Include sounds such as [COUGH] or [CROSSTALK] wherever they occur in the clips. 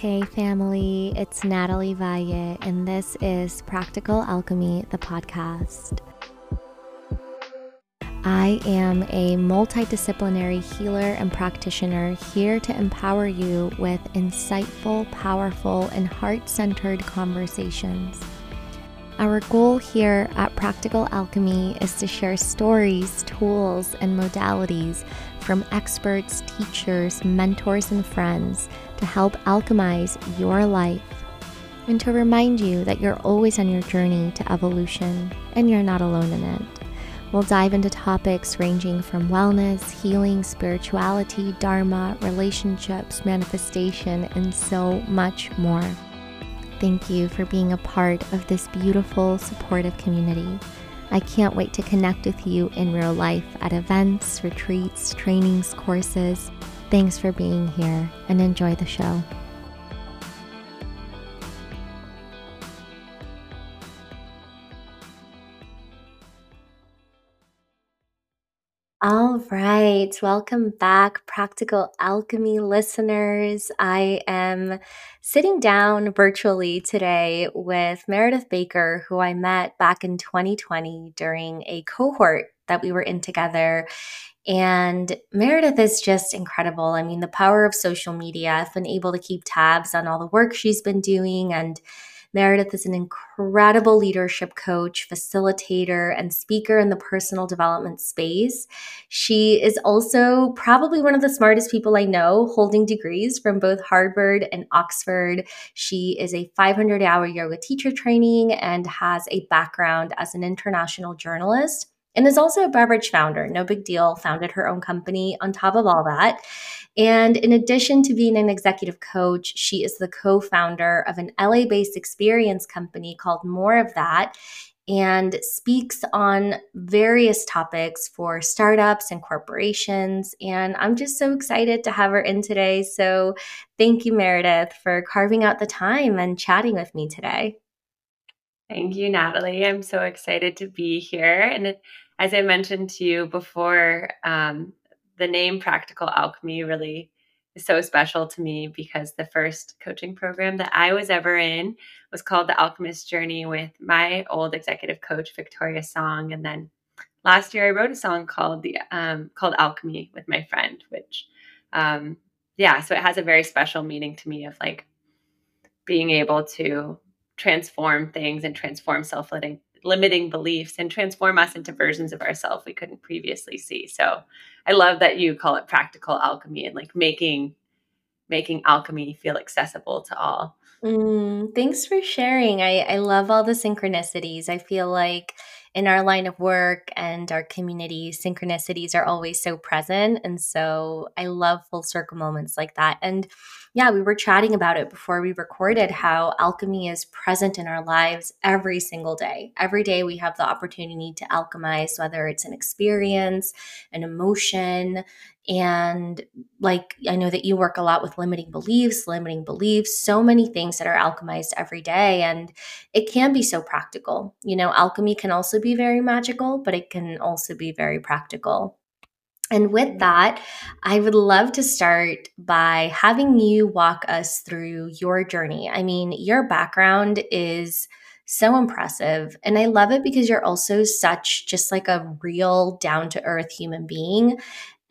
Hey, family, it's Natalie Valle, and this is Practical Alchemy, the podcast. I am a multidisciplinary healer and practitioner here to empower you with insightful, powerful, and heart centered conversations. Our goal here at Practical Alchemy is to share stories, tools, and modalities from experts, teachers, mentors, and friends to help alchemize your life and to remind you that you're always on your journey to evolution and you're not alone in it. We'll dive into topics ranging from wellness, healing, spirituality, dharma, relationships, manifestation, and so much more. Thank you for being a part of this beautiful, supportive community. I can't wait to connect with you in real life at events, retreats, trainings, courses. Thanks for being here and enjoy the show. Right, welcome back, Practical Alchemy listeners. I am sitting down virtually today with Meredith Baker, who I met back in 2020 during a cohort that we were in together. And Meredith is just incredible. I mean, the power of social media. I've been able to keep tabs on all the work she's been doing and Meredith is an incredible leadership coach, facilitator, and speaker in the personal development space. She is also probably one of the smartest people I know, holding degrees from both Harvard and Oxford. She is a 500 hour yoga teacher training and has a background as an international journalist and is also a beverage founder. No big deal, founded her own company on top of all that. And in addition to being an executive coach, she is the co founder of an LA based experience company called More of That and speaks on various topics for startups and corporations. And I'm just so excited to have her in today. So thank you, Meredith, for carving out the time and chatting with me today. Thank you, Natalie. I'm so excited to be here. And as I mentioned to you before, um, the name Practical Alchemy really is so special to me because the first coaching program that I was ever in was called The Alchemist Journey with my old executive coach Victoria Song, and then last year I wrote a song called the um, called Alchemy with my friend, which um, yeah, so it has a very special meaning to me of like being able to transform things and transform self limiting beliefs and transform us into versions of ourselves we couldn't previously see. So I love that you call it practical alchemy and like making making alchemy feel accessible to all. Mm, thanks for sharing. I, I love all the synchronicities. I feel like in our line of work and our community, synchronicities are always so present. And so I love full circle moments like that. And yeah, we were chatting about it before we recorded how alchemy is present in our lives every single day. Every day we have the opportunity to alchemize, whether it's an experience, an emotion. And like, I know that you work a lot with limiting beliefs, limiting beliefs, so many things that are alchemized every day. And it can be so practical. You know, alchemy can also be very magical, but it can also be very practical. And with that, I would love to start by having you walk us through your journey. I mean, your background is so impressive. And I love it because you're also such just like a real down to earth human being.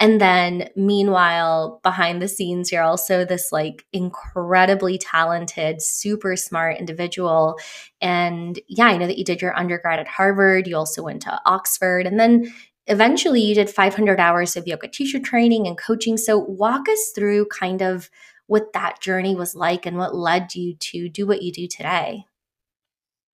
And then meanwhile, behind the scenes, you're also this like incredibly talented, super smart individual. And yeah, I know that you did your undergrad at Harvard. You also went to Oxford. And then eventually you did 500 hours of yoga teacher training and coaching. So, walk us through kind of what that journey was like and what led you to do what you do today.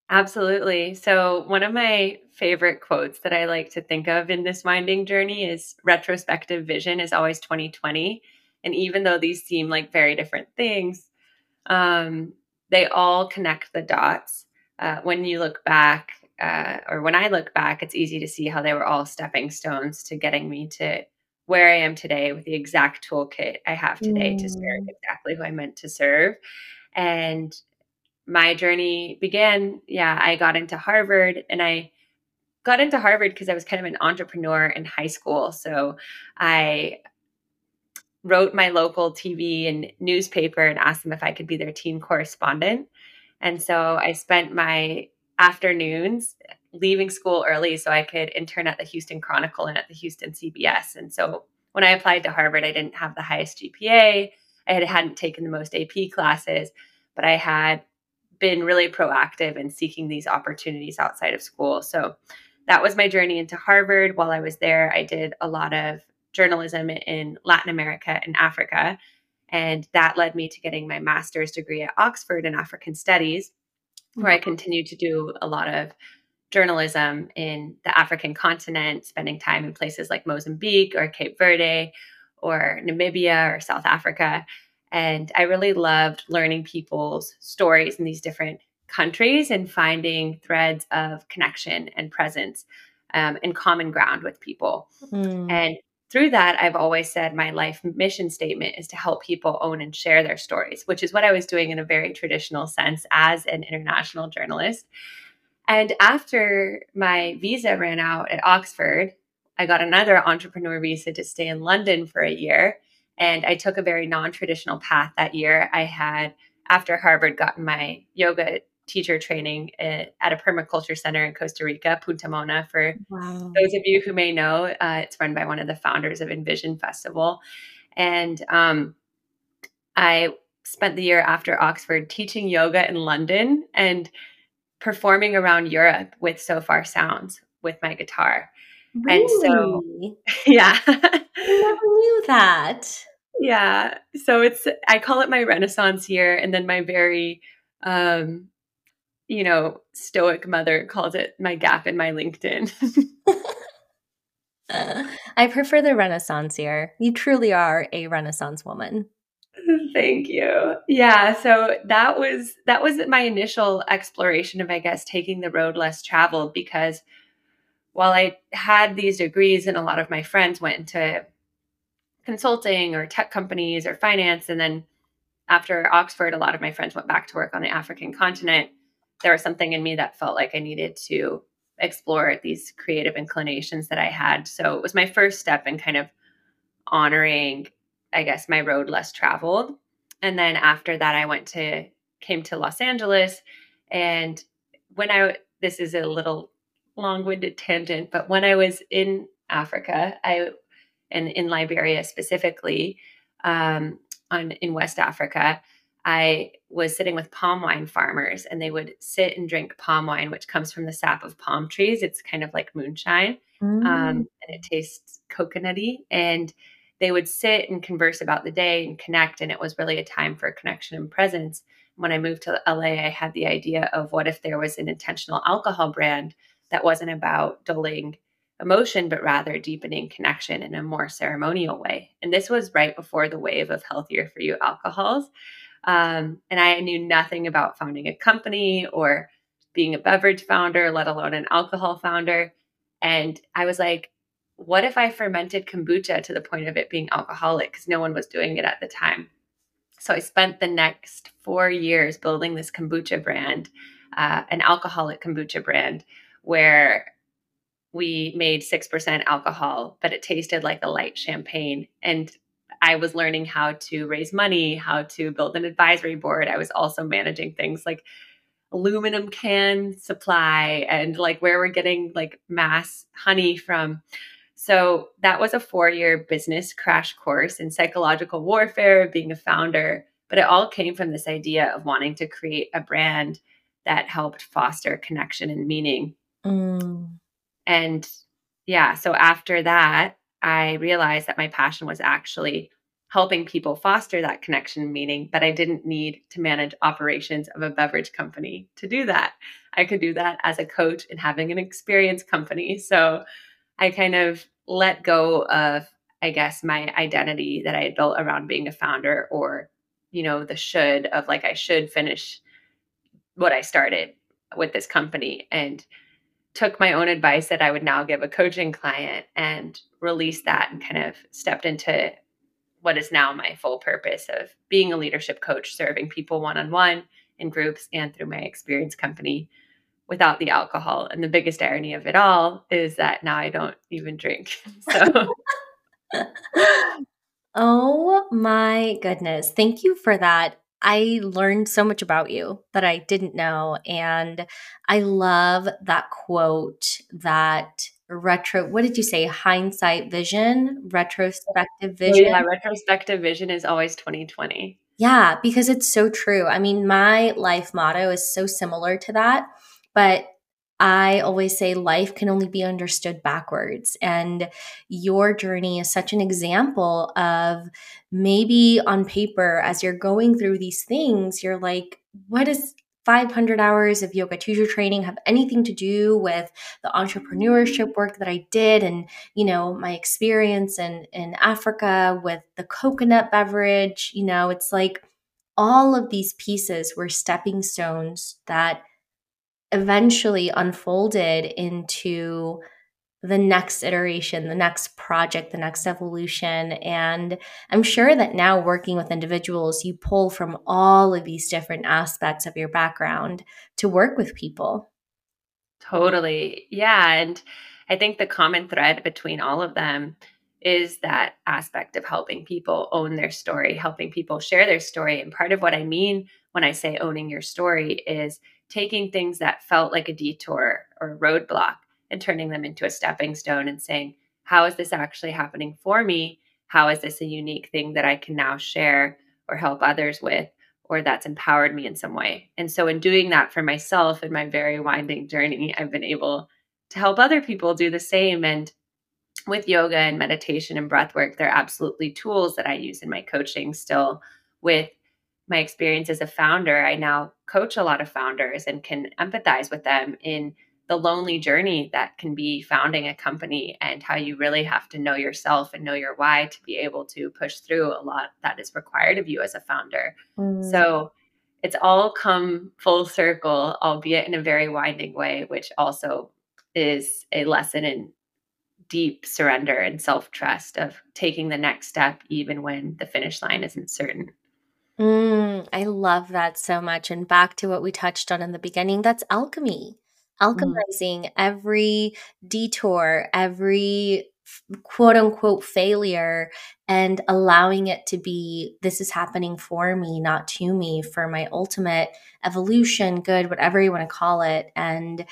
Absolutely. So, one of my favorite quotes that I like to think of in this winding journey is retrospective vision is always 2020. And even though these seem like very different things, um, they all connect the dots. Uh, when you look back uh, or when I look back, it's easy to see how they were all stepping stones to getting me to where I am today with the exact toolkit I have today mm. to serve mm. exactly who I meant to serve. And my journey began, yeah, I got into Harvard and I got into Harvard because I was kind of an entrepreneur in high school. So I wrote my local TV and newspaper and asked them if I could be their teen correspondent. And so I spent my afternoons leaving school early so I could intern at the Houston Chronicle and at the Houston CBS. And so when I applied to Harvard, I didn't have the highest GPA. I had, hadn't taken the most AP classes, but I had been really proactive in seeking these opportunities outside of school. So that was my journey into Harvard. While I was there, I did a lot of journalism in Latin America and Africa. And that led me to getting my master's degree at Oxford in African Studies, where I continued to do a lot of journalism in the African continent, spending time in places like Mozambique or Cape Verde or Namibia or South Africa. And I really loved learning people's stories in these different countries and finding threads of connection and presence um, and common ground with people. Mm. And through that, I've always said my life mission statement is to help people own and share their stories, which is what I was doing in a very traditional sense as an international journalist. And after my visa ran out at Oxford, I got another entrepreneur visa to stay in London for a year. And I took a very non traditional path that year. I had, after Harvard, gotten my yoga teacher training at, a permaculture center in Costa Rica, Punta Mona. For wow. those of you who may know, uh, it's run by one of the founders of Envision Festival. And um, I spent the year after Oxford teaching yoga in London and performing around Europe with Sofar Sounds with my guitar. Really? And so, [LAUGHS] yeah. I never knew that. Yeah. So it's, I call it my Renaissance year. And then my very, um, you know, stoic mother calls it my gap in my LinkedIn. [LAUGHS] uh, I prefer the Renaissance year. You truly are a Renaissance woman. [LAUGHS] Thank you. Yeah, so that was that was my initial exploration of I guess taking the road less traveled because while I had these degrees and a lot of my friends went into consulting or tech companies or finance and then after Oxford a lot of my friends went back to work on the African continent there was something in me that felt like I needed to explore these creative inclinations that I had so it was my first step in kind of honoring I guess, my road less traveled. And then after that, I went to, came to Los Angeles. And when I, this is a little long winded tangent, but when I was in Africa, I, and in Liberia specifically, um, on in West Africa, I was sitting with palm wine farmers and they would sit and drink palm wine, which comes from the sap of palm trees. It's kind of like moonshine um, mm. um, and it tastes coconutty. And they would sit and converse about the day and connect. And it was really a time for connection and presence. When I moved to LA, I had the idea of what if there was an intentional alcohol brand that wasn't about dulling emotion, but rather deepening connection in a more ceremonial way. And this was right before the wave of healthier for you alcohols. Um, and I knew nothing about founding a company or being a beverage founder, let alone an alcohol founder. And I was like, what if I fermented kombucha to the point of it being alcoholic because no one was doing it at the time? So I spent the next four years building this kombucha brand, uh, an alcoholic kombucha brand, where we made 6% alcohol, but it tasted like a light champagne. And I was learning how to raise money, how to build an advisory board. I was also managing things like aluminum can supply and like where we're getting like mass honey from. So that was a four year business crash course in psychological warfare, being a founder. But it all came from this idea of wanting to create a brand that helped foster connection and meaning. Mm. And yeah, so after that, I realized that my passion was actually helping people foster that connection meaning, but I didn't need to manage operations of a beverage company to do that. I could do that as a coach and having an experience company. So I kind of let go of, I guess, my identity that I had built around being a founder or, you know, the should of like, I should finish what I started with this company and took my own advice that I would now give a coaching client and released that and kind of stepped into what is now my full purpose of being a leadership coach, serving people one on one in groups and through my experience company without the alcohol. And the biggest irony of it all is that now I don't even drink. [LAUGHS] So [LAUGHS] Oh my goodness. Thank you for that. I learned so much about you that I didn't know. And I love that quote that retro, what did you say? Hindsight vision, retrospective vision. Oh, yeah, retrospective vision is always 2020. Yeah, because it's so true. I mean, my life motto is so similar to that, but I always say life can only be understood backwards. And your journey is such an example of maybe on paper, as you're going through these things, you're like, what does 500 hours of yoga teacher training have anything to do with the entrepreneurship work that I did and, you know, my experience in, in Africa with the coconut beverage? You know, it's like all of these pieces were stepping stones that eventually unfolded into the next iteration, the next project, the next evolution. And I'm sure that now working with individuals, you pull from all of these different aspects of your background to work with people. Totally. Yeah. And I think the common thread between all of them is that aspect of helping people own their story, helping people share their story. And part of what I mean when I say owning your story is taking things that felt like a detour or a roadblock and turning them into a stepping stone and saying, how is this actually happening for me? How is this a unique thing that I can now share or help others with, or that's empowered me in some way? And so, in doing that for myself in my very winding journey, I've been able to help other people do the same. And with yoga and meditation and breath work, they're absolutely tools that I use in my coaching still with my experience as a founder, I now coach a lot of founders and can empathize with them in the lonely journey that can be founding a company and how you really have to know yourself and know your why to be able to push through a lot that is required of you as a founder. Mm. So it's all come full circle, albeit in a very winding way, which also is a lesson in deep surrender and self trust of taking the next step, even when the finish line isn't certain. Mm, I love that so much. And back to what we touched on in the beginning that's alchemy. Alchemizing mm. every detour, every quote unquote failure, and allowing it to be this is happening for me, not to me, for my ultimate evolution, good, whatever you want to call it. And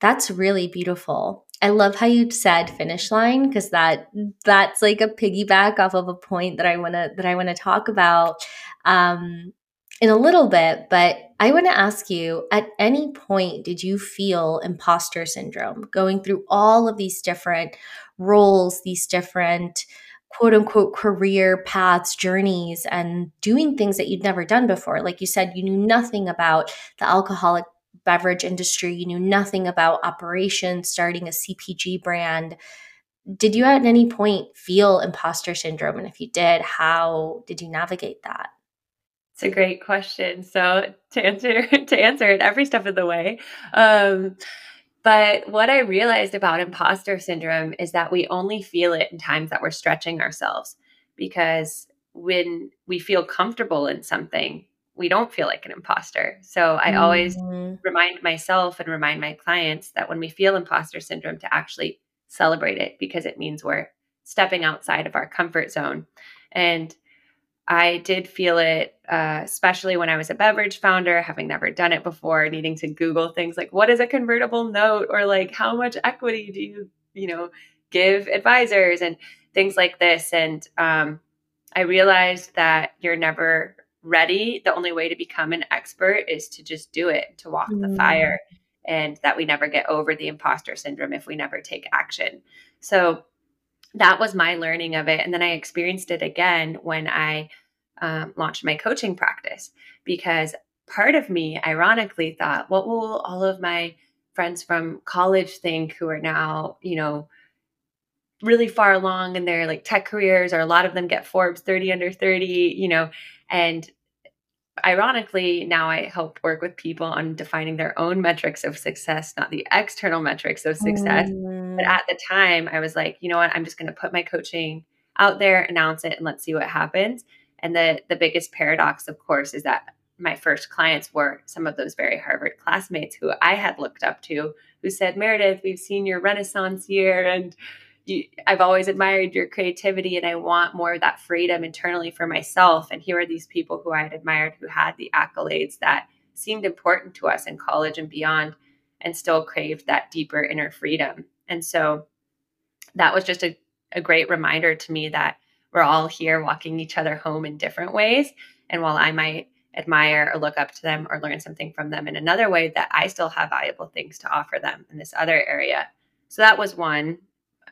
that's really beautiful. I love how you said finish line because that that's like a piggyback off of a point that I want to that I want to talk about um, in a little bit. But I want to ask you: At any point, did you feel imposter syndrome going through all of these different roles, these different quote unquote career paths, journeys, and doing things that you'd never done before? Like you said, you knew nothing about the alcoholic beverage industry, you knew nothing about operations, starting a CPG brand. Did you at any point feel imposter syndrome? And if you did, how did you navigate that? It's a great question. So to answer [LAUGHS] to answer it every step of the way. Um, but what I realized about imposter syndrome is that we only feel it in times that we're stretching ourselves because when we feel comfortable in something, we don't feel like an imposter. So I mm-hmm. always remind myself and remind my clients that when we feel imposter syndrome to actually celebrate it because it means we're stepping outside of our comfort zone. And I did feel it, uh, especially when I was a beverage founder, having never done it before, needing to Google things like what is a convertible note or like how much equity do you, you know, give advisors and things like this. And um, I realized that you're never ready, the only way to become an expert is to just do it, to walk mm. the fire, and that we never get over the imposter syndrome if we never take action. So that was my learning of it. And then I experienced it again when I um, launched my coaching practice because part of me, ironically, thought, what will all of my friends from college think who are now, you know, really far along in their like tech careers or a lot of them get Forbes 30 under 30, you know, and ironically, now I help work with people on defining their own metrics of success, not the external metrics of success. Mm. But at the time, I was like, you know what? I'm just going to put my coaching out there, announce it, and let's see what happens. And the the biggest paradox, of course, is that my first clients were some of those very Harvard classmates who I had looked up to, who said, Meredith, we've seen your Renaissance year, and you, I've always admired your creativity and I want more of that freedom internally for myself. And here are these people who I had admired who had the accolades that seemed important to us in college and beyond and still craved that deeper inner freedom. And so that was just a, a great reminder to me that we're all here walking each other home in different ways. And while I might admire or look up to them or learn something from them in another way, that I still have valuable things to offer them in this other area. So that was one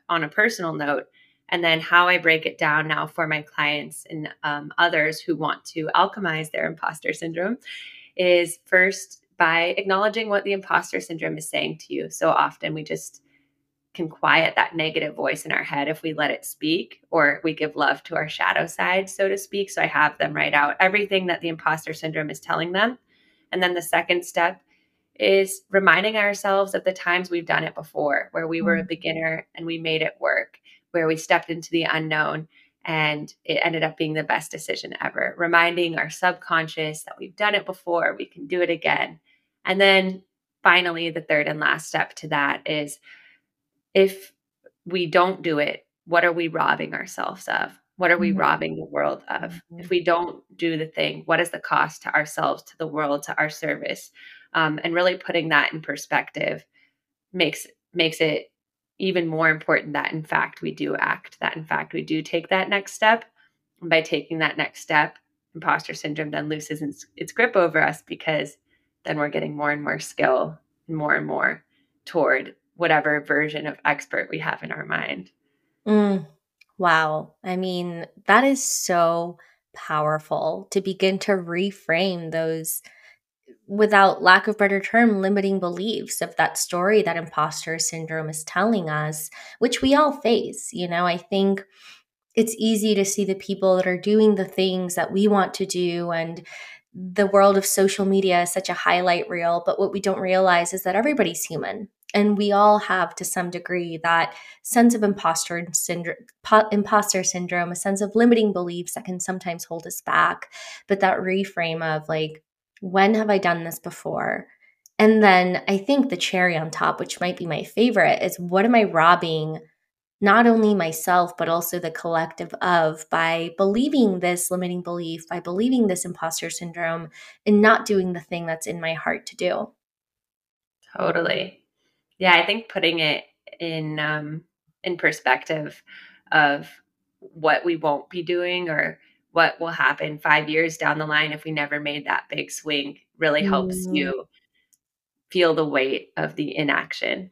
on a personal note. And then how I break it down now for my clients and um, others who want to alchemize their imposter syndrome is first by acknowledging what the imposter syndrome is saying to you. So often we just can quiet that negative voice in our head if we let it speak or we give love to our shadow side, so to speak. So I have them write out everything that the imposter syndrome is telling them. And then the second step is reminding ourselves of the times we've done it before, where we were a mm. beginner and we made it work, where we stepped into the unknown and it ended up being the best decision ever. Reminding our subconscious that we've done it before, we can do it again. And then finally, the third and last step to that is if we don't do it, what are we robbing ourselves of? What are we mm-hmm. robbing the world of? Mm-hmm. If we don't do the thing, what is the cost to ourselves, to the world, to our service? um, and really putting that in perspective makes makes it even more important that in fact we do act that in fact we do take that next step and by taking that next step imposter syndrome then loses its, its grip over us because then we're getting more and more skill and more and more toward whatever version of expert we have in our mind. Mm, wow. I mean that is so powerful to begin to reframe those without lack of better term limiting beliefs of that story that imposter syndrome is telling us which we all face you know? I think it's easy to see the people that are doing the things that we want to do and the world of social media is such a highlight reel but what we don't realize is that everybody's human and we all have to some degree that sense of imposter syndrome imposter syndrome a sense of limiting beliefs that can sometimes hold us back but that reframe of like when have I done this before? And then I think the cherry on top, which might be my favorite, is what am I robbing not only myself, but also the collective of by believing this limiting belief, by believing this imposter syndrome, and not doing the thing that's in my heart to do. Totally. Yeah, I think putting it in um, in perspective of what we won't be doing or what will happen five years down the line if we never made that big swing really helps mm. you feel the weight of the inaction.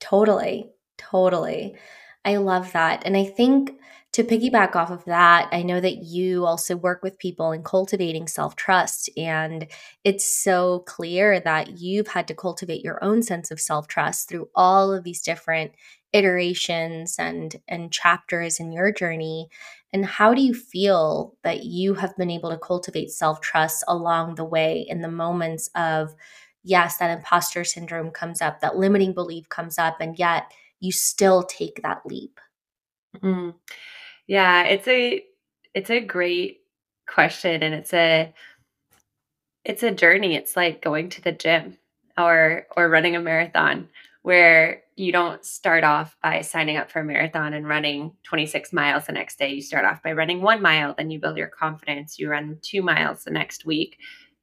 Totally. Totally. I love that. And I think to piggyback off of that, I know that you also work with people in cultivating self trust. And it's so clear that you've had to cultivate your own sense of self trust through all of these different iterations and and chapters in your journey and how do you feel that you have been able to cultivate self-trust along the way in the moments of yes that imposter syndrome comes up that limiting belief comes up and yet you still take that leap mm. Yeah it's a it's a great question and it's a it's a journey it's like going to the gym or or running a marathon where you don't start off by signing up for a marathon and running 26 miles the next day. You start off by running one mile, then you build your confidence. You run two miles the next week,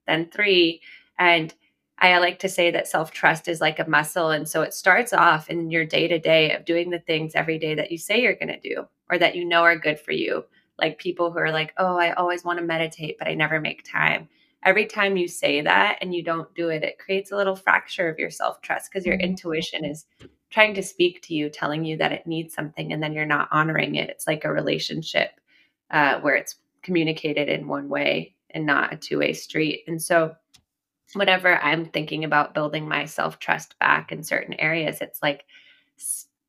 then three. And I like to say that self trust is like a muscle. And so it starts off in your day to day of doing the things every day that you say you're going to do or that you know are good for you. Like people who are like, oh, I always want to meditate, but I never make time every time you say that and you don't do it, it creates a little fracture of your self trust because your mm-hmm. intuition is trying to speak to you, telling you that it needs something, and then you're not honoring it. It's like a relationship uh, where it's communicated in one way and not a two way street. And so, whenever I'm thinking about building my self trust back in certain areas, it's like,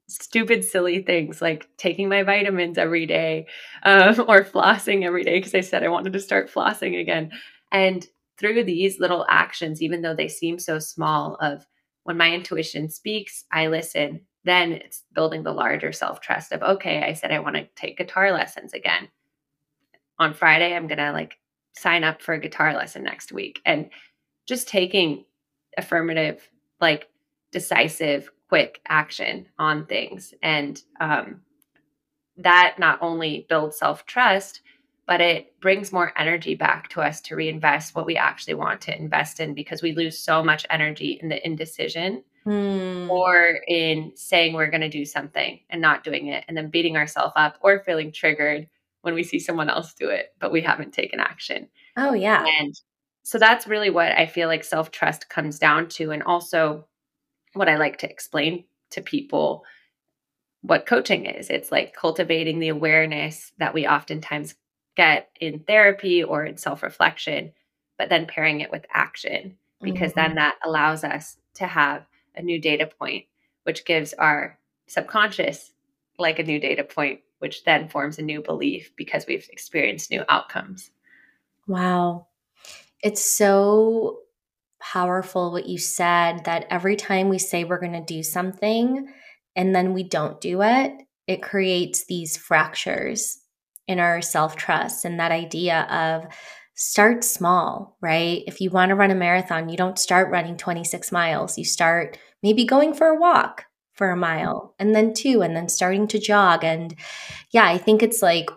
stupid silly things like taking my vitamins every day um, [LAUGHS] or flossing every day because i said i wanted to start flossing again and through these little actions, even though they seem so small, of when my intuition speaks, I listen. Then it's building the larger self trust of, okay, I said I want to take guitar lessons again. On Friday, I'm going to like sign up for a guitar lesson next week. And just taking affirmative, like decisive, quick action on things. And um, that not only builds self trust, but it brings more energy back to us to reinvest what we actually want to invest in because we lose so much energy in the indecision mm. or in saying we're going to do something and not doing it and then beating ourselves up or feeling triggered when we see someone else do it but we haven't taken action. Oh yeah. And so that's really what I feel like self-trust comes down to and also what I like to explain to people what coaching is. It's like cultivating the awareness that we oftentimes get in therapy or in self reflection, but then pairing it with action, because mm-hmm. then that allows us to have a new data point, which gives our subconscious like a new data point, which then forms a new belief because we've experienced new outcomes. Wow. It's so powerful what you said that every time we say we're going to do something and then we don't do it, it creates these fractures in our self trust and that idea of start small, right? If you want to run a marathon, you don't start running 26 miles. You start maybe going for a walk for a mile and then two, and then starting to jog. And yeah, I think it's like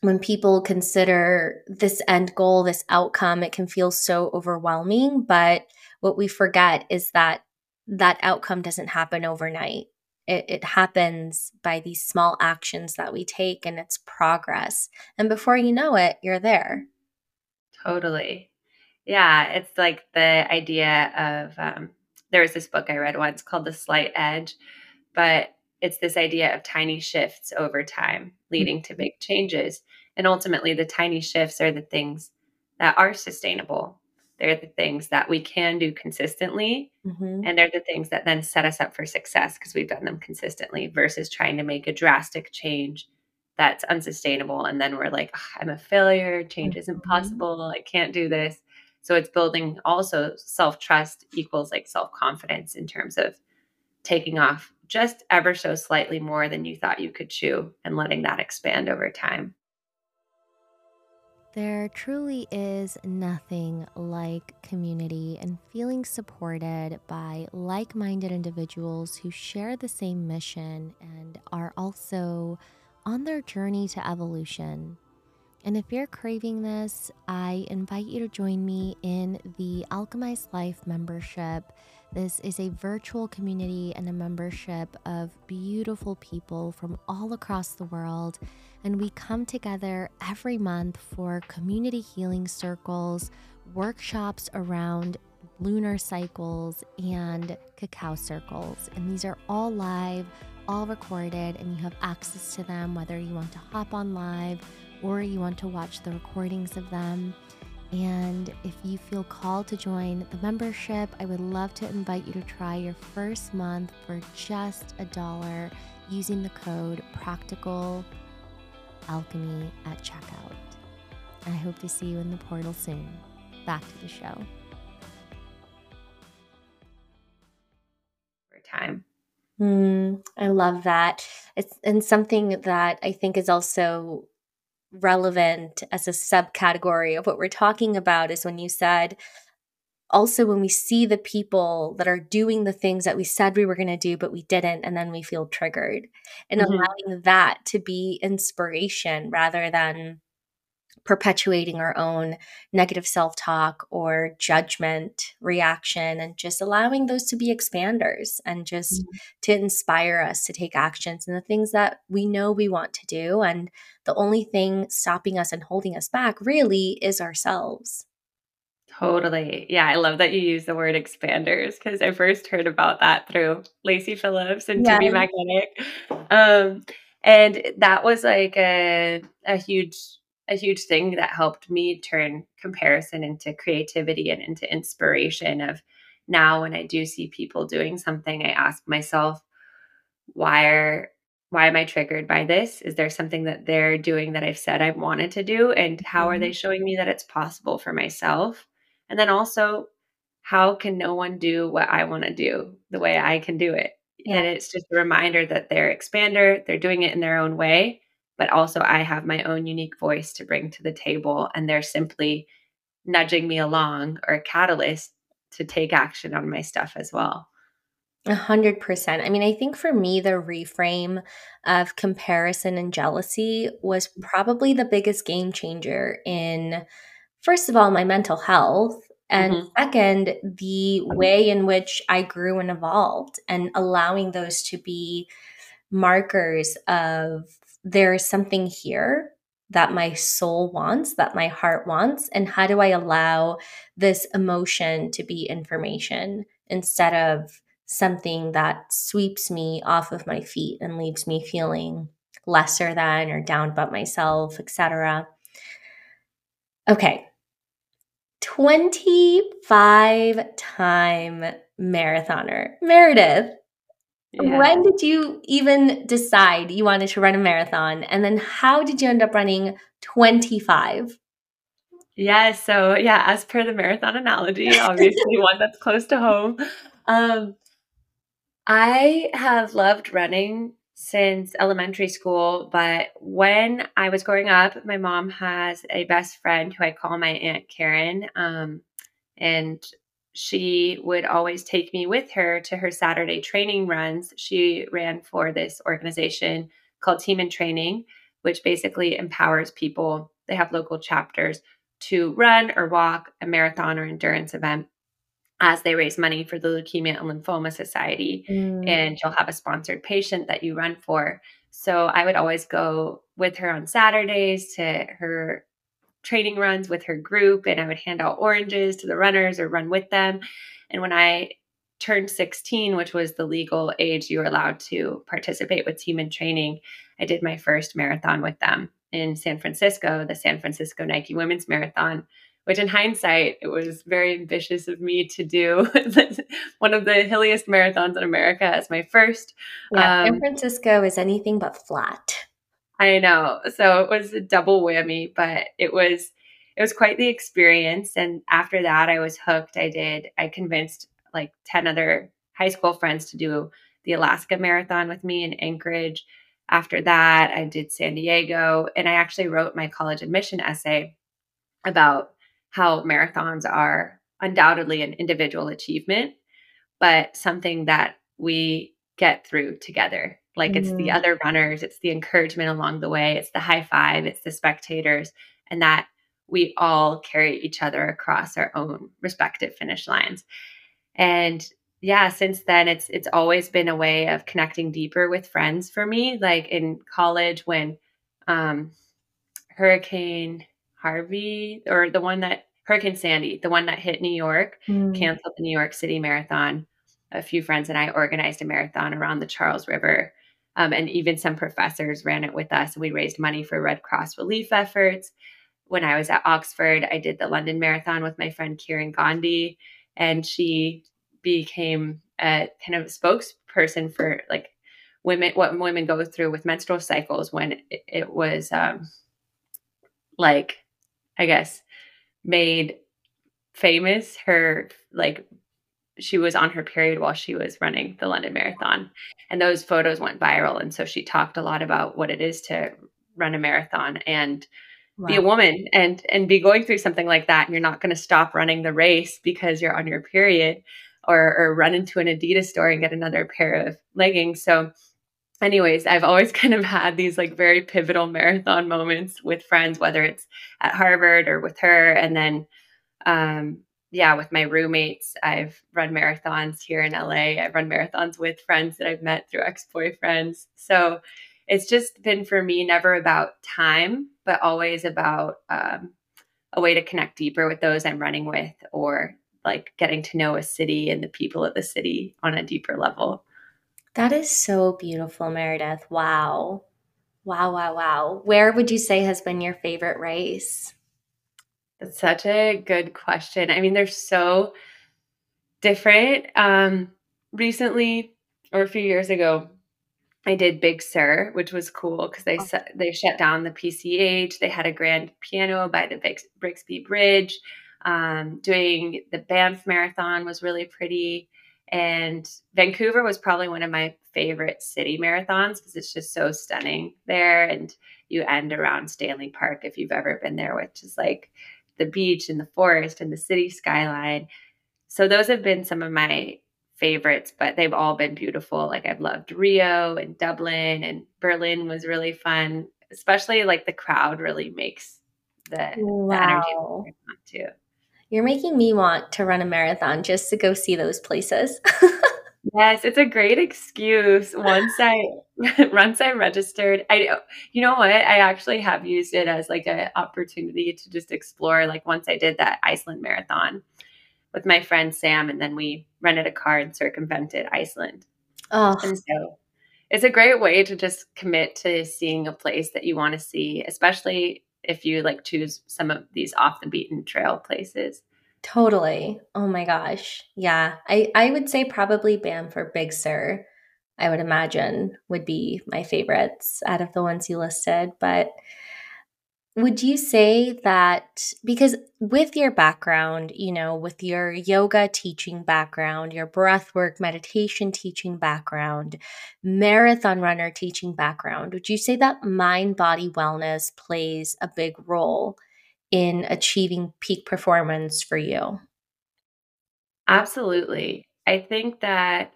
when people consider this end goal, this outcome, it can feel so overwhelming. But what we forget is that that outcome doesn't happen overnight it, it happens by these small actions that we take and it's progress. And before you know it, you're there. Totally. Yeah. It's like the idea of um, there was this book I read once called The Slight Edge, but it's this idea of tiny shifts over time leading mm-hmm. to big changes. And ultimately, the tiny shifts are the things that are sustainable they're the things that we can do consistently. Mm-hmm. And they're the things that then set us up for success because we've done them consistently versus trying to make a drastic change that's unsustainable. And then we're like, I'm a failure. Change mm-hmm. isn't possible. I can't do this. So it's building also self trust equals like self confidence in terms of taking off just ever so slightly more than you thought you could chew and letting that expand over time. There truly is nothing like community and feeling supported by like minded individuals who share the same mission and are also on their journey to evolution. And if you're craving this, I invite you to join me in the Alchemized Life membership. This is a virtual community and a membership of beautiful people from all across the world and we come together every month for community healing circles, workshops around lunar cycles, and cacao circles. And these are all live, all recorded, and you have access to them whether you want to hop on live or you want to watch the recordings of them. And if you feel called to join the membership, I would love to invite you to try your first month for just a dollar using the code practical alchemy at checkout. I hope to see you in the portal soon. Back to the show. Time. Mm, I love that. It's and something that I think is also relevant as a subcategory of what we're talking about is when you said also when we see the people that are doing the things that we said we were going to do but we didn't and then we feel triggered and mm-hmm. allowing that to be inspiration rather than perpetuating our own negative self-talk or judgment reaction and just allowing those to be expanders and just mm-hmm. to inspire us to take actions and the things that we know we want to do and the only thing stopping us and holding us back really is ourselves Totally. Yeah, I love that you use the word expanders because I first heard about that through Lacy Phillips and yeah. To Be Magnetic. Um, and that was like a a huge a huge thing that helped me turn comparison into creativity and into inspiration of now when I do see people doing something, I ask myself, why are why am I triggered by this? Is there something that they're doing that I've said I wanted to do? And how are they mm-hmm. showing me that it's possible for myself? And then also, how can no one do what I want to do the way I can do it? Yeah. And it's just a reminder that they're expander, they're doing it in their own way, but also I have my own unique voice to bring to the table. And they're simply nudging me along or a catalyst to take action on my stuff as well. A hundred percent. I mean, I think for me, the reframe of comparison and jealousy was probably the biggest game changer in, first of all, my mental health. And Mhm. second, the way in which I grew and evolved, and allowing those to be markers of there is something here that my soul wants, that my heart wants, and how do I allow this emotion to be information instead of something that sweeps me off of my feet and leaves me feeling lesser than or down about myself, etc. Okay. 25 time marathoner. Meredith, Yeah. when did you even decide you wanted to run a marathon? And then how did you end up running 25? Yeah, so yeah, as per the marathon analogy, obviously one that's close to home. Um, I have loved running since elementary school, but when I was growing up, my mom has a best friend who I call my Aunt Karen. Um, and she would always take me with her to her Saturday training runs. She ran for this organization called Team in Training, which basically empowers people. They have local chapters to run or walk a marathon or endurance event as they raise money for the Leukemia and Lymphoma Society. Mm. And you'll have a sponsored patient that you run for. So I would always go with her on Saturdays to her training runs with her group, and I would hand out oranges to the runners or run with them. And when I turned 16, which was the legal age you were allowed to participate with team in training, I did my first marathon with them in San Francisco, the San Francisco Nike Women's Marathon, which in hindsight, it was very ambitious of me to do [LAUGHS] one of the hilliest marathons in America as my first. Yeah, San Um, Francisco is anything but flat. I know. So it was a double whammy, but it was it was quite the experience. And after that, I was hooked. I did. I convinced like ten other high school friends to do the Alaska Marathon with me in Anchorage. After that, I did San Diego, and I actually wrote my college admission essay about how marathons are undoubtedly an individual achievement, but something that we get through together. Like it's the Mm. other runners, it's the encouragement along the way, it's the high five, it's the spectators, and that we all carry each other across our own respective finish lines. And yeah, since then it's it's always been a way of connecting deeper with friends for me. Like in college when um Hurricane Harvey or the one that Hurricane Sandy, the one that hit New York, Mm. canceled the New York City Marathon. A few friends and I organized a marathon around the Charles River. Um, and even some professors ran it with us. We raised money for Red Cross relief efforts. When I was at Oxford, I did the London Marathon with my friend Kiran Gandhi, and she became a kind of spokesperson for like women, what women go through with menstrual cycles when it, it was um, like, I guess, made famous her like she was on her period while she was running the London Marathon. And those photos went viral. And so she talked a lot about what it is to run a marathon and be a woman and and be going through something like that. And you're not going to stop running the race because you're on your period or or run into an Adidas store and get another pair of leggings. So anyways, I've always [LAUGHS] kind of had these like very pivotal marathon moments with friends, whether it's at Harvard or with her. And then um yeah, with my roommates, I've run marathons here in LA. I've run marathons with friends that I've met through ex boyfriends. So it's just been for me never about time, but always about um, a way to connect deeper with those I'm running with or like getting to know a city and the people of the city on a deeper level. That is so beautiful, Meredith. Wow. Wow, wow, wow. Where would you say has been your favorite race? That's such a good question. I mean, they're so different. Um, recently, or a few years ago, I did Big Sur, which was cool because they set, they shut down the PCH. They had a grand piano by the Bixby Bridge. Um, doing the Banff Marathon was really pretty, and Vancouver was probably one of my favorite city marathons because it's just so stunning there. And you end around Stanley Park if you've ever been there, which is like the beach and the forest and the city skyline. So those have been some of my favorites, but they've all been beautiful. Like I've loved Rio and Dublin and Berlin was really fun. Especially like the crowd really makes the, wow. the energy too. You're making me want to run a marathon just to go see those places. [LAUGHS] yes, it's a great excuse. Once I [LAUGHS] once I registered, I you know what? I actually have used it as like an opportunity to just explore. Like once I did that Iceland marathon with my friend Sam, and then we rented a car and circumvented Iceland. Oh. And so it's a great way to just commit to seeing a place that you want to see, especially if you like choose some of these off the beaten trail places. Totally. Oh my gosh. Yeah. I, I would say probably Banff Big Sur, I would imagine would be my favorites out of the ones you listed. But would you say that because with your background, you know, with your yoga teaching background, your breath work meditation teaching background, marathon runner teaching background, would you say that mind body wellness plays a big role in achieving peak performance for you? Absolutely. I think that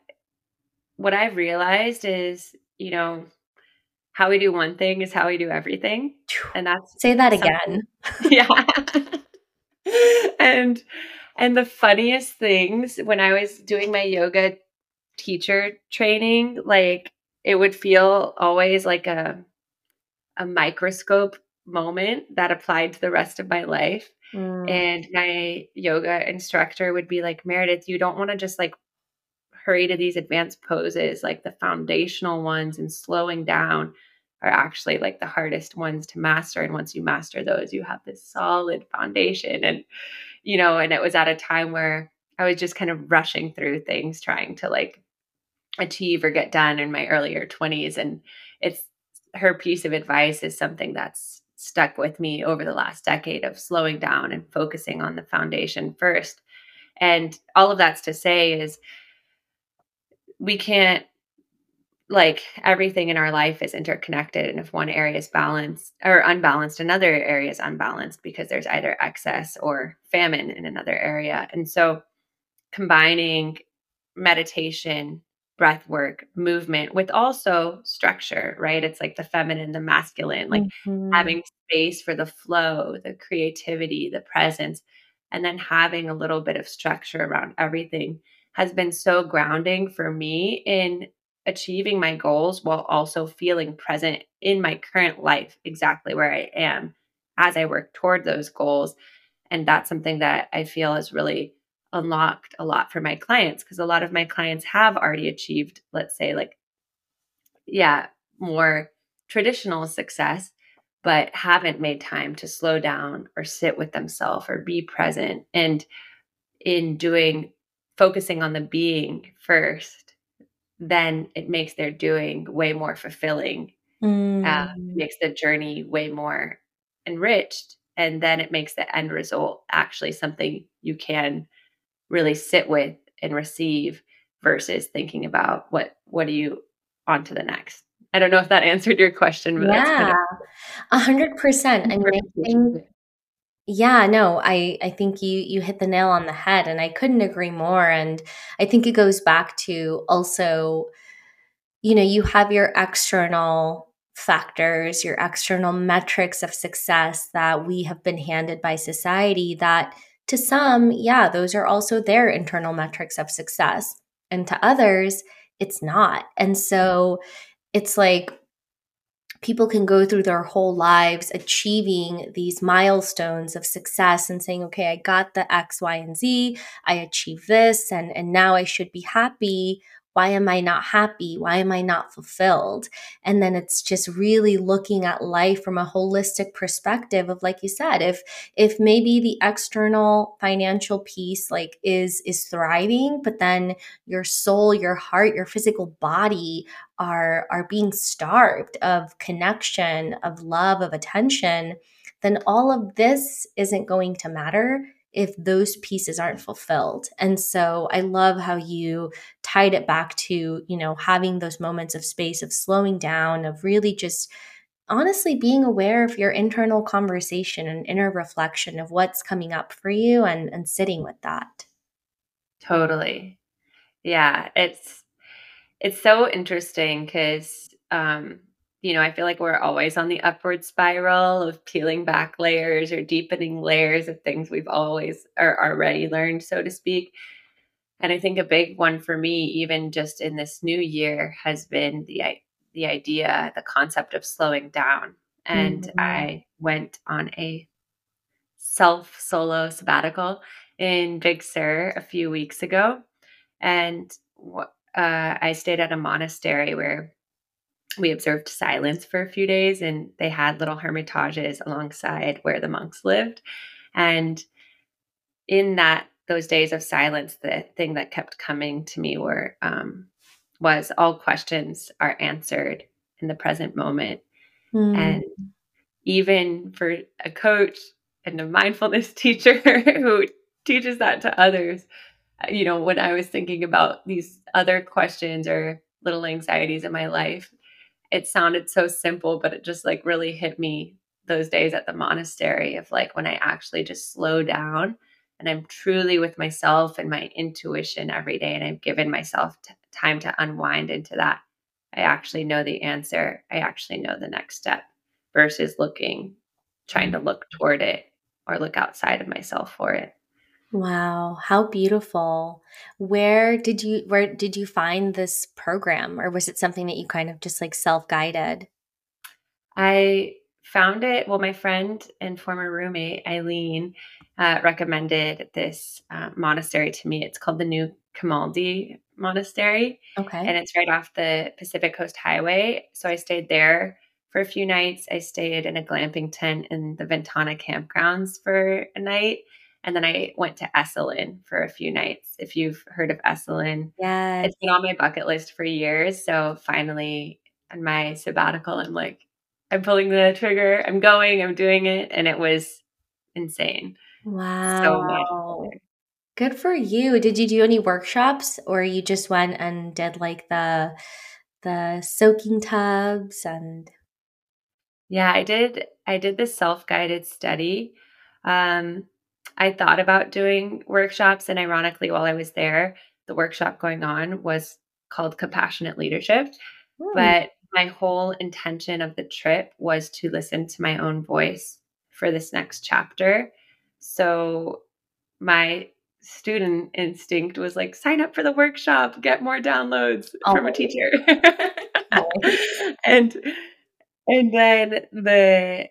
what I've realized is, you know, how we do one thing is how we do everything. And that's say that again. [LAUGHS] yeah. and and the funniest things when I was doing my yoga teacher training, like it would feel always like a a microscope moment that applied to the rest of my life. Mm. And my yoga instructor would be like, Meredith, you don't want to just like hurry to these advanced poses, like the foundational ones and slowing down are actually like the hardest ones to master. And once you master those, you have this solid foundation. And, you know, and it was at a time where I was just kind of rushing through things, trying to like achieve or get done in my earlier 20s. And it's her piece of advice is something that's stuck with me over the last decade of slowing down and focusing on the foundation first. And all of that's to say is we can't like everything in our life is interconnected and if one area is balanced or unbalanced another area is unbalanced because there's either excess or famine in another area and so combining meditation breath work movement with also structure right it's like the feminine the masculine like mm-hmm. having space for the flow the creativity the presence and then having a little bit of structure around everything has been so grounding for me in achieving my goals while also feeling present in my current life exactly where I am as I work toward those goals and that's something that I feel has really unlocked a lot for my clients because a lot of my clients have already achieved let's say like yeah more traditional success but haven't made time to slow down or sit with themselves or be present and in doing focusing on the being first then it makes their doing way more fulfilling mm. uh, makes the journey way more enriched and then it makes the end result actually something you can really sit with and receive versus thinking about what what are you on to the next? I don't know if that [LAUGHS] answered your question but yeah. A hundred percent. And I think, yeah no i i think you you hit the nail on the head and i couldn't agree more and i think it goes back to also you know you have your external factors your external metrics of success that we have been handed by society that to some, yeah, those are also their internal metrics of success. And to others, it's not. And so it's like people can go through their whole lives achieving these milestones of success and saying, okay, I got the X, Y, and Z, I achieved this, and, and now I should be happy why am I not happy? Why am I not fulfilled? And then it's just really looking at life from a holistic perspective of like you said, if if maybe the external financial piece like is is thriving, but then your soul, your heart, your physical body are are being starved of connection, of love, of attention, then all of this isn't going to matter if those pieces aren't fulfilled. And so I love how you tied it back to, you know, having those moments of space, of slowing down, of really just honestly being aware of your internal conversation and inner reflection of what's coming up for you and, and sitting with that. Totally. Yeah, it's it's so interesting because um, you know, I feel like we're always on the upward spiral of peeling back layers or deepening layers of things we've always or already learned, so to speak. And I think a big one for me, even just in this new year, has been the the idea, the concept of slowing down. And mm-hmm. I went on a self solo sabbatical in Big Sur a few weeks ago, and uh, I stayed at a monastery where we observed silence for a few days and they had little hermitages alongside where the monks lived and in that those days of silence the thing that kept coming to me were um, was all questions are answered in the present moment mm. and even for a coach and a mindfulness [LAUGHS] teacher who teaches that to others you know when i was thinking about these other questions or little anxieties in my life it sounded so simple, but it just like really hit me those days at the monastery of like when I actually just slow down and I'm truly with myself and my intuition every day. And I've given myself t- time to unwind into that. I actually know the answer. I actually know the next step versus looking, trying to mm. look toward it or look outside of myself for it. Wow, how beautiful. Where did you where did you find this program or was it something that you kind of just like self-guided? I found it, well my friend and former roommate Eileen uh, recommended this uh, monastery to me. It's called the New Camaldoli Monastery. Okay. And it's right off the Pacific Coast Highway. So I stayed there for a few nights. I stayed in a glamping tent in the Ventana campgrounds for a night. And then I went to Esalen for a few nights. If you've heard of Esalen, yeah, it's been on my bucket list for years. So finally, on my sabbatical, I'm like, I'm pulling the trigger. I'm going. I'm doing it, and it was insane. Wow. So Good for you. Did you do any workshops, or you just went and did like the the soaking tubs and? Yeah, I did. I did the self guided study. Um, I thought about doing workshops, and ironically, while I was there, the workshop going on was called Compassionate Leadership. Mm. But my whole intention of the trip was to listen to my own voice for this next chapter. So my student instinct was like sign up for the workshop get more downloads oh. from a teacher oh. [LAUGHS] and and then the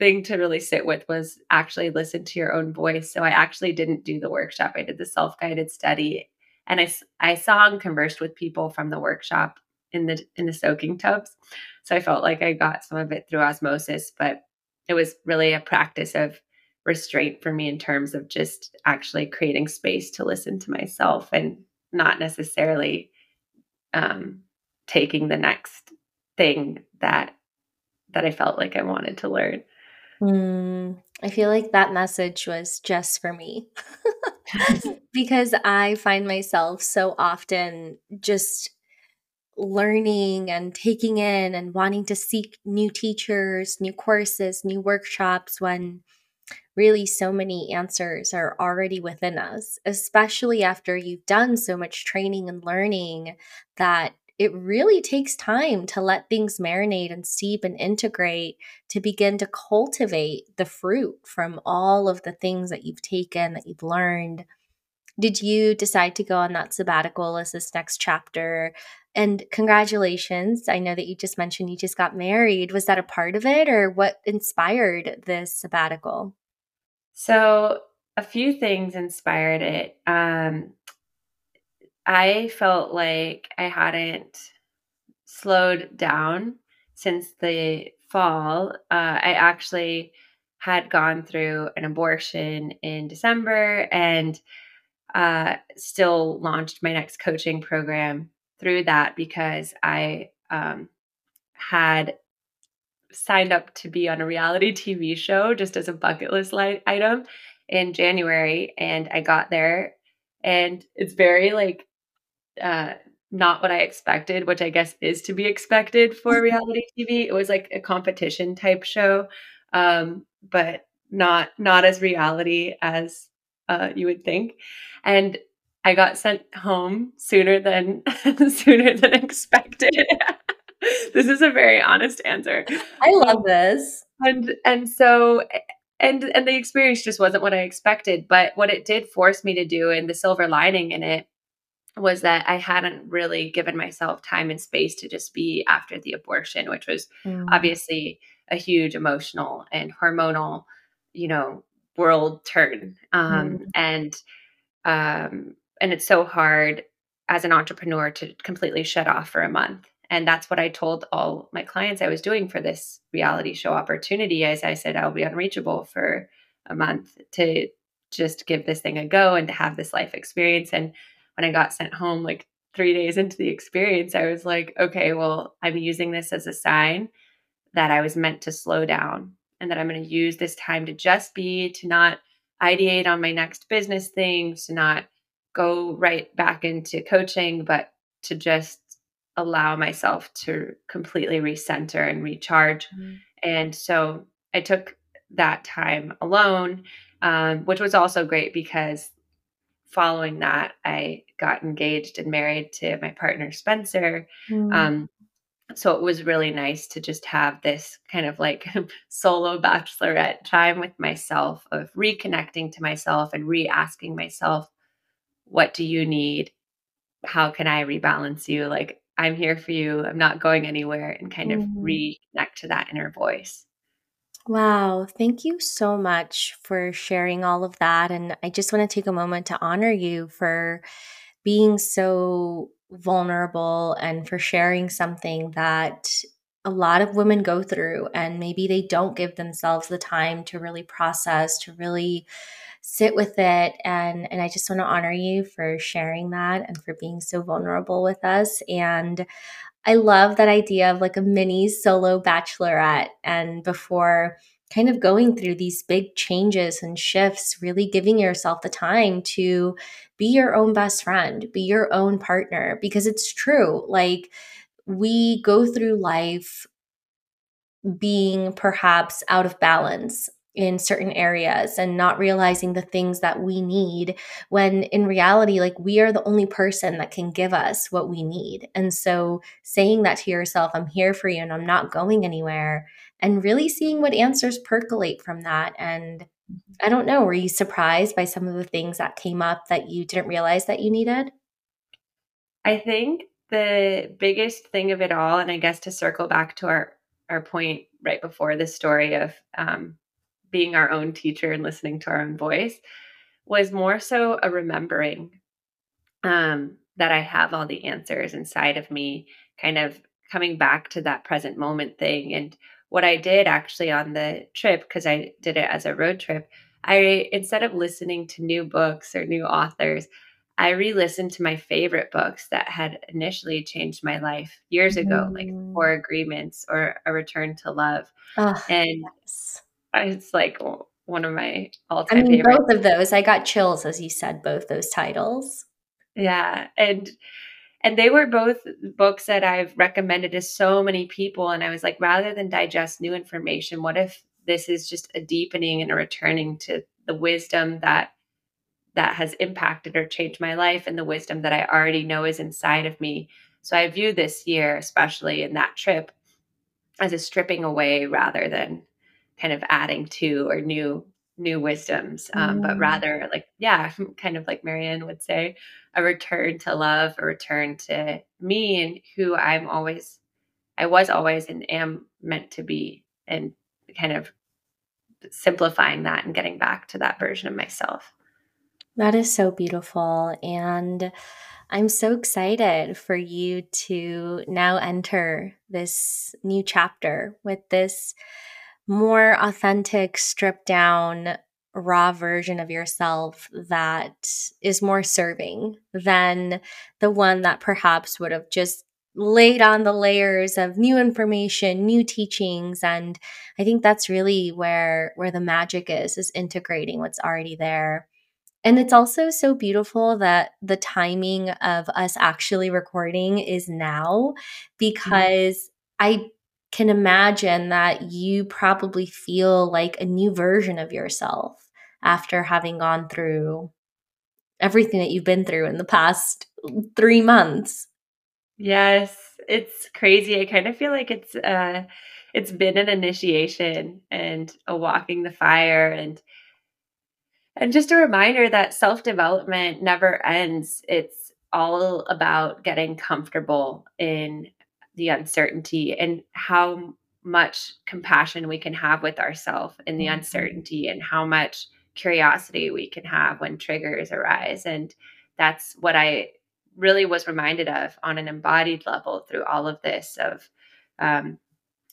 thing to really sit with was actually listen to your own voice. So I actually didn't do the workshop. I did the self-guided study and I, I saw and conversed with people from the workshop in the in the soaking tubs. So I felt like I got some of it through osmosis, but it was really a practice of restraint for me in terms of just actually creating space to listen to myself and not necessarily um, taking the next thing that that I felt like I wanted to learn. Mm, I feel like that message was just for me. [LAUGHS] [LAUGHS] Because I find myself so often just learning and taking in and wanting to seek new teachers, new courses, new workshops when really so many answers are already within us, especially after you've done so much training and learning that it really takes time to let things marinate and steep and integrate to begin to cultivate the fruit from all of the things that you've taken, that you've learned. Did you decide to go on that sabbatical as this next chapter? And congratulations. I know that you just mentioned you just got married. Was that a part of it or what inspired this sabbatical? So, a few things inspired it. Um, I felt like I hadn't slowed down since the fall. Uh, I actually had gone through an abortion in December and uh, still launched my next coaching program through that because I um, had signed up to be on a reality TV show just as a bucket list light item in January. And I got there, and it's very like uh, not what I expected, which I guess is to be expected for reality TV. It was like a competition type show, um, but not not as reality as uh, you would think. And I got sent home sooner than [LAUGHS] sooner than expected. [LAUGHS] this is a very honest answer. I love this. And and so and and the experience just wasn't what I expected, but what it did force me to do and the silver lining in it was that I hadn't really given myself time and space to just be after the abortion, which was mm. obviously a huge emotional and hormonal, you know, world turn. Um, mm. And um, and it's so hard as an entrepreneur to completely shut off for a month. And that's what I told all my clients I was doing for this reality show opportunity. As I said, I'll be unreachable for a month to just give this thing a go and to have this life experience. And when I got sent home, like three days into the experience, I was like, okay, well, I'm using this as a sign that I was meant to slow down and that I'm going to use this time to just be, to not ideate on my next business thing, to not go right back into coaching, but to just allow myself to completely recenter and recharge. Mm-hmm. And so I took that time alone, um, which was also great because following that, I got engaged and married to my partner, Spencer. Mm. Um, so it was really nice to just have this kind of like [LAUGHS] solo bachelorette time with myself of reconnecting to myself and re asking myself, what do you need? How can I rebalance you? Like, I'm here for you. I'm not going anywhere, and kind of mm-hmm. reconnect to that inner voice. Wow. Thank you so much for sharing all of that. And I just want to take a moment to honor you for being so vulnerable and for sharing something that a lot of women go through and maybe they don't give themselves the time to really process to really sit with it and and I just want to honor you for sharing that and for being so vulnerable with us and I love that idea of like a mini solo bachelorette and before kind of going through these big changes and shifts, really giving yourself the time to be your own best friend, be your own partner, because it's true. Like, we go through life being perhaps out of balance in certain areas and not realizing the things that we need when in reality like we are the only person that can give us what we need. And so saying that to yourself i'm here for you and i'm not going anywhere and really seeing what answers percolate from that. And i don't know were you surprised by some of the things that came up that you didn't realize that you needed? I think the biggest thing of it all and i guess to circle back to our our point right before the story of um, being our own teacher and listening to our own voice was more so a remembering um, that I have all the answers inside of me, kind of coming back to that present moment thing. And what I did actually on the trip, because I did it as a road trip, I instead of listening to new books or new authors, I re listened to my favorite books that had initially changed my life years ago, mm. like Four Agreements or A Return to Love. Oh, and yes. It's like one of my all-time I mean, favorites. Both of those, I got chills as you said both those titles. Yeah, and and they were both books that I've recommended to so many people, and I was like, rather than digest new information, what if this is just a deepening and a returning to the wisdom that that has impacted or changed my life and the wisdom that I already know is inside of me. So I view this year, especially in that trip, as a stripping away rather than kind of adding to or new new wisdoms um, mm. but rather like yeah [LAUGHS] kind of like marianne would say a return to love a return to me and who i'm always i was always and am meant to be and kind of simplifying that and getting back to that version of myself that is so beautiful and I'm so excited for you to now enter this new chapter with this more authentic, stripped down, raw version of yourself that is more serving than the one that perhaps would have just laid on the layers of new information new teachings and i think that's really where where the magic is is integrating what's already there and it's also so beautiful that the timing of us actually recording is now mm-hmm. because mm. i can imagine that you probably feel like a new version of yourself after having gone through everything that you've been through in the past three months. Yes, it's crazy. I kind of feel like it's uh it's been an initiation and a walking the fire and and just a reminder that self-development never ends. It's all about getting comfortable in the uncertainty and how much compassion we can have with ourselves in the mm-hmm. uncertainty and how much curiosity we can have when triggers arise and that's what i really was reminded of on an embodied level through all of this of um,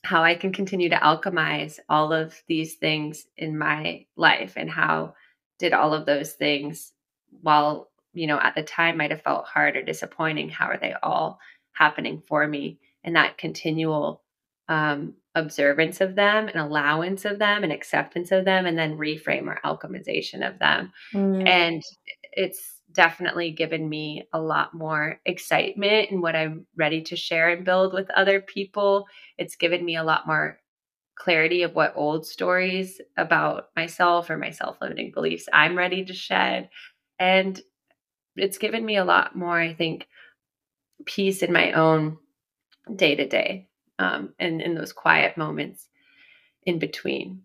how i can continue to alchemize all of these things in my life and how did all of those things while you know at the time might have felt hard or disappointing how are they all happening for me and that continual um, observance of them and allowance of them and acceptance of them and then reframe or alchemization of them. Mm. and it's definitely given me a lot more excitement in what i'm ready to share and build with other people. It's given me a lot more clarity of what old stories about myself or my self-limiting beliefs i'm ready to shed. And it's given me a lot more i think peace in my own day to day um, and in those quiet moments in between.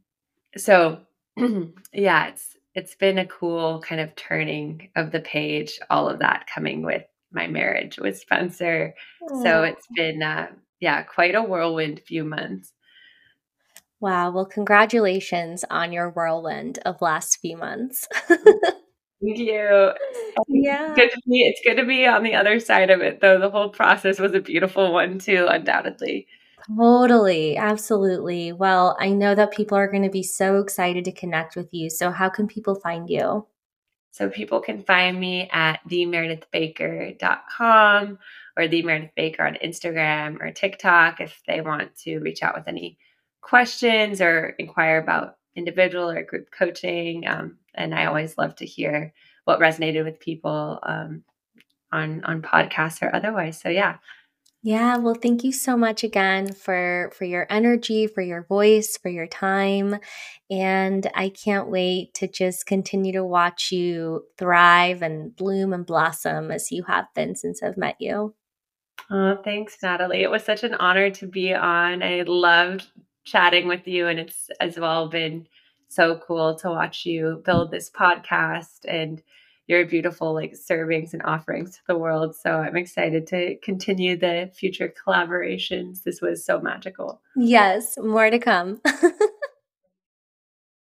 So [CLEARS THROAT] yeah, it's it's been a cool kind of turning of the page, all of that coming with my marriage with Spencer. Aww. So it's been uh, yeah, quite a whirlwind few months. Wow. Well, congratulations on your whirlwind of last few months. [LAUGHS] Thank you. Yeah. It's good to be it's good to be on the other side of it though. The whole process was a beautiful one too, undoubtedly. Totally. Absolutely. Well, I know that people are going to be so excited to connect with you. So, how can people find you? So, people can find me at themeredithbaker.com or the Meredith Baker on Instagram or TikTok if they want to reach out with any questions or inquire about individual or group coaching. Um, and I always love to hear what resonated with people um, on on podcasts or otherwise. So yeah. Yeah, well thank you so much again for for your energy, for your voice, for your time, and I can't wait to just continue to watch you thrive and bloom and blossom as you have been since I've met you. Oh, thanks, Natalie. It was such an honor to be on. I loved chatting with you, and it's as well been so cool to watch you build this podcast and your beautiful like servings and offerings to the world. So I'm excited to continue the future collaborations. This was so magical. Yes, more to come. [LAUGHS]